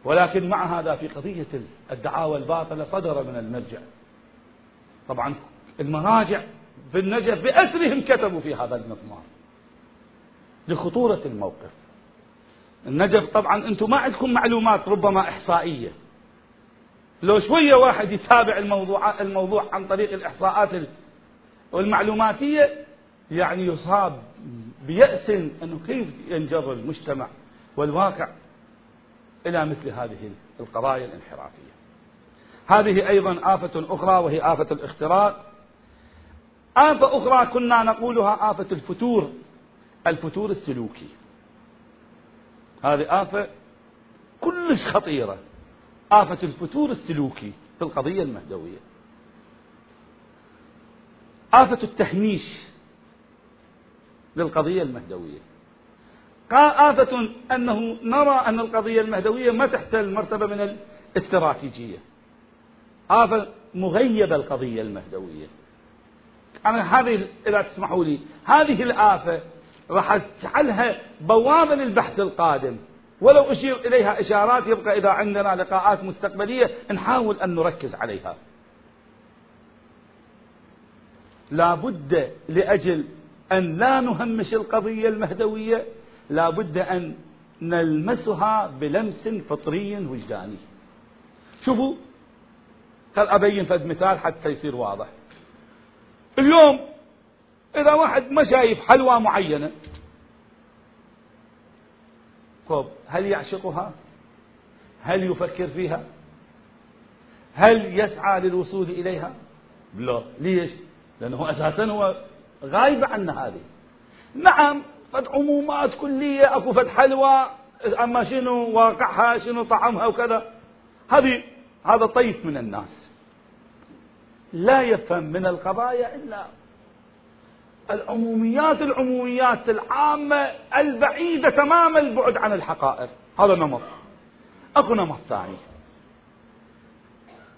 ولكن مع هذا في قضية الدعاوى الباطلة صدر من المرجع. طبعا المراجع في النجف بأسرهم كتبوا في هذا المضمار. لخطورة الموقف. النجف طبعا أنتم ما عندكم معلومات ربما إحصائية. لو شوية واحد يتابع الموضوع الموضوع عن طريق الإحصاءات والمعلوماتية يعني يصاب بيأس أنه كيف ينجر المجتمع والواقع إلى مثل هذه القضايا الانحرافية. هذه أيضا آفة أخرى وهي آفة الاختراق. آفة أخرى كنا نقولها آفة الفتور الفتور السلوكي. هذه آفة كلش خطيرة. آفة الفتور السلوكي في القضية المهدوية. آفة التهميش للقضية المهدوية. آفة أنه نرى أن القضية المهدوية ما تحتل مرتبة من الاستراتيجية. آفة مغيبة القضية المهدوية. أنا هذه إذا تسمحوا لي هذه الآفة راح أجعلها بوابة للبحث القادم. ولو أشير إليها إشارات يبقى إذا عندنا لقاءات مستقبلية نحاول أن نركز عليها. لا بد لأجل أن لا نهمش القضية المهدوية لا بد أن نلمسها بلمس فطري وجداني. شوفوا خل أبين فد مثال حتى يصير واضح. اليوم إذا واحد ما شايف حلوى معينة طب هل يعشقها؟ هل يفكر فيها؟ هل يسعى للوصول إليها؟ لا. ليش؟ لأنه أساسا هو غايب عنا هذه. نعم فد عمومات كلية أكو فد حلوى أما شنو واقعها شنو طعمها وكذا. هذه هذا طيف من الناس. لا يفهم من القضايا إلا العموميات العموميات العامة البعيدة تمام البعد عن الحقائق. هذا نمط. أكو نمط ثاني.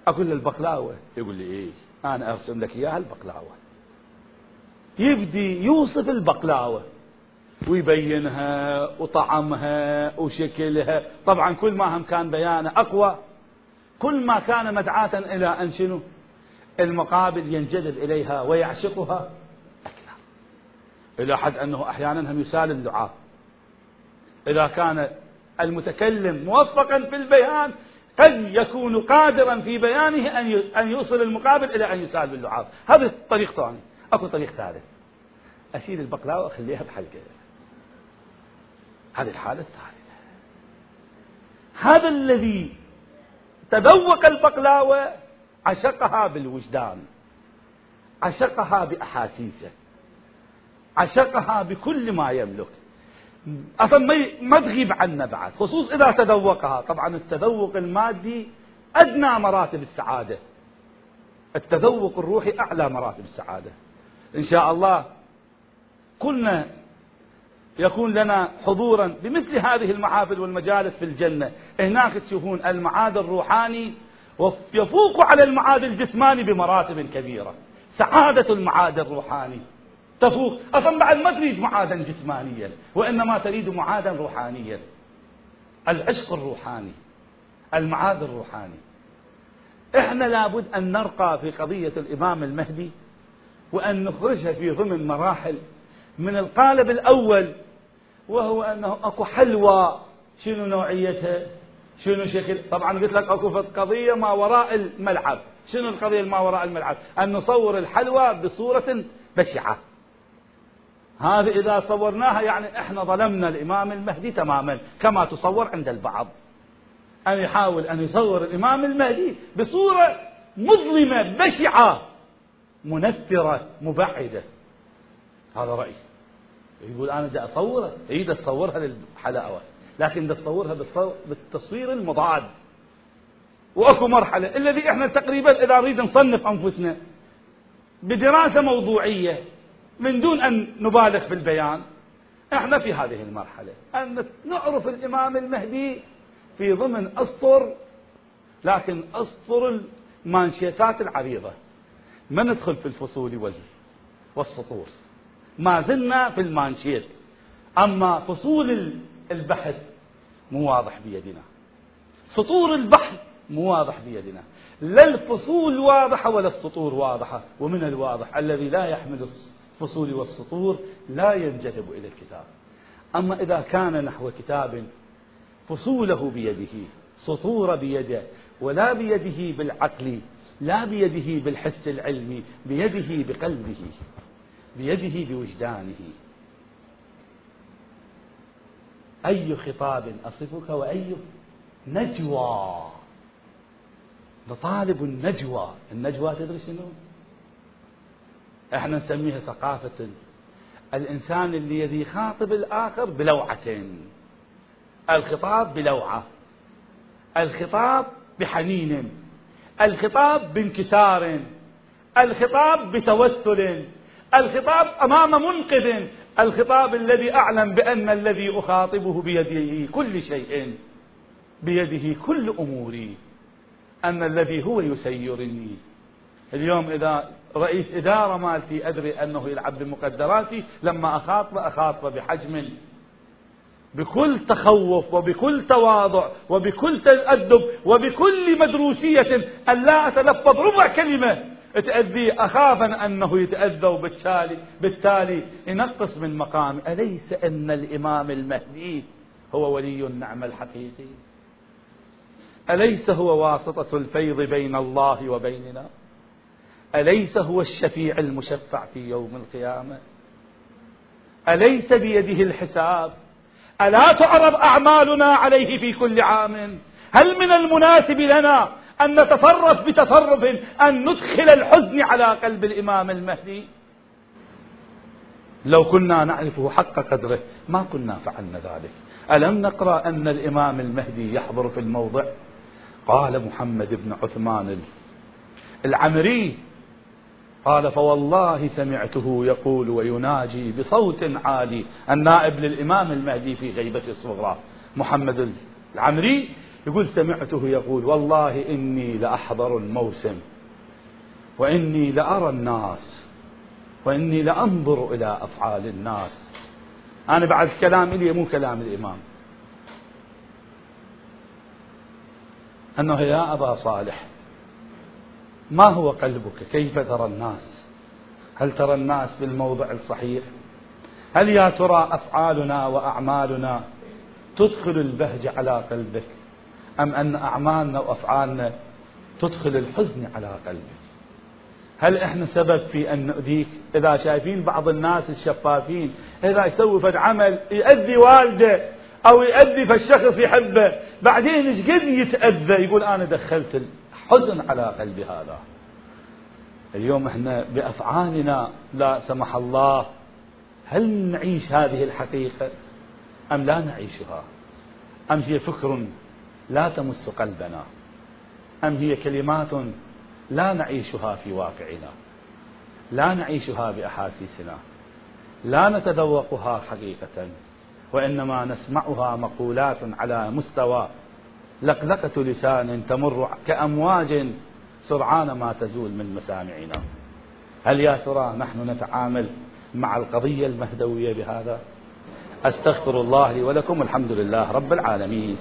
أقول له البقلاوه يقول لي إيه أنا أرسم لك إياها البقلاوة. يبدي يوصف البقلاوة. ويبينها وطعمها وشكلها. طبعا كل ما هم كان بيانه أقوى كل ما كان مدعاة إلى أن شنو؟ المقابل ينجذب إليها ويعشقها. إلى حد أنه أحيانا هم يسال اللعاب إذا كان المتكلم موفقا في البيان قد يكون قادرا في بيانه أن أن يوصل المقابل إلى أن يسال باللعاب هذا طريق ثاني أكو طريق ثالث. أشيل البقلاوة وأخليها بحلقة. هذه الحالة الثالثة. هذا الذي تذوق البقلاوة عشقها بالوجدان عشقها بأحاسيسه. عشقها بكل ما يملك. أصلا ما تغيب عنا بعد خصوص إذا تذوقها. طبعا التذوق المادي أدنى مراتب السعادة. التذوق الروحي أعلى مراتب السعادة. إن شاء الله كلنا يكون لنا حضورا بمثل هذه المحافل والمجالس في الجنة. هناك تشوفون المعاد الروحاني يفوق على المعاد الجسماني بمراتب كبيرة. سعادة المعاد الروحاني. تفوق. أصلا بعد ما تريد معادا جسمانيا وإنما تريد معادا روحانيا. العشق الروحاني المعاد الروحاني. إحنا لابد أن نرقى في قضية الإمام المهدي وأن نخرجها في ضمن مراحل. من القالب الأول وهو أنه أكو حلوى شنو نوعيتها شنو شكل. طبعا قلت لك أكو قضية ما وراء الملعب. شنو القضية ما وراء الملعب؟ أن نصور الحلوى بصورة بشعة. هذه إذا صورناها يعني إحنا ظلمنا الإمام المهدي تماما كما تصور عند البعض. أن يحاول أن يصور الإمام المهدي بصورة مظلمة بشعة منفرة مبعدة. هذا رأي يقول أنا جاي أصوره. أريد أصورها للحلاوة. لكن بدي أصورها بالتصوير المضاد. وأكو مرحلة الذي إحنا تقريبا إذا نريد نصنف أنفسنا بدراسة موضوعية من دون أن نبالغ في البيان إحنا في هذه المرحلة. أن نعرف الإمام المهدي في ضمن أسطر لكن أسطر المانشيتات العريضة. ما ندخل في الفصول والسطور. ما زلنا في المانشيت. أما فصول البحث مو واضح بيدنا. سطور البحث مو واضح بيدنا. لا الفصول واضحة ولا السطور واضحة. ومن الواضح الذي لا يحمل الفصول والسطور لا ينجذب إلى الكتاب. أما إذا كان نحو كتاب فصوله بيده سطور بيده ولا بيده بالعقل لا بيده بالحس العلمي بيده بقلبه بيده بوجدانه. أي خطاب أصفك وأي نجوى؟ لطالب النجوى. النجوى تدري شنو؟ إحنا نسميها ثقافة. الإنسان يدي يخاطب الآخر بلوعتين. الخطاب بلوعة. الخطاب بحنين. الخطاب بانكسار. الخطاب بتوسل. الخطاب أمام منقذ. الخطاب الذي أعلم بأن الذي أخاطبه بيده كل شيء. بيده كل أموري. أن الذي هو يسيرني. اليوم إذا رئيس إدارة مالتي أدري أنه يلعب بمقدراتي لما أخاطبه أخاطبه بحجم بكل تخوف وبكل تواضع وبكل تأدب وبكل مدروسية أن لا أتلفظ ربع كلمة. تأذيه أخاف أنه يتأذى وبالتالي بالتالي ينقص من مقامي. أليس أن الإمام المهدي هو ولي النعمة الحقيقي؟ أليس هو واسطة الفيض بين الله وبيننا؟ أليس هو الشفيع المشفع في يوم القيامة؟ أليس بيده الحساب؟ ألا تعرض أعمالنا عليه في كل عام؟ هل من المناسب لنا أن نتصرف بتصرف أن ندخل الحزن على قلب الإمام المهدي؟ لو كنا نعرفه حق قدره ما كنا فعلنا ذلك. ألم نقرأ أن الإمام المهدي يحضر في الموضع؟ قال محمد بن عثمان العمري قال فوالله سمعته يقول ويناجي بصوت عالي النائب للإمام المهدي في غيبة الصغرى. محمد العمري يقول سمعته يقول والله إني لأحضر الموسم وإني لأرى الناس وإني لأنظر إلى أفعال الناس. أنا بعد كلام إلي مو كلام الإمام. أنه يا أبا صالح ما هو قلبك؟ كيف ترى الناس؟ هل ترى الناس بالموضع الصحيح؟ هل يا ترى أفعالنا وأعمالنا تدخل البهجة على قلبك؟ أم أن أعمالنا وأفعالنا تدخل الحزن على قلبك؟ هل إحنا سبب في أن نؤذيك؟ إذا شايفين بعض الناس الشفافين إذا يسوي فد عمل يؤذي والده أو يؤذي فالشخص يحبه، بعدين إيش قد يتأذى؟ يقول أنا دخلت الحزن على قلبي هذا. اليوم إحنا بأفعالنا لا سمح الله هل نعيش هذه الحقيقة أم لا نعيشها؟ أم هي فكر لا تمس قلبنا؟ أم هي كلمات لا نعيشها في واقعنا لا نعيشها بأحاسيسنا لا نتذوقها حقيقة وإنما نسمعها مقولات على مستوى لقلقة لسان تمر كأمواج سرعان ما تزول من مسامعنا. هل يا ترى نحن نتعامل مع القضية المهدوية بهذا؟ أستغفر الله لي ولكم الحمد لله رب العالمين.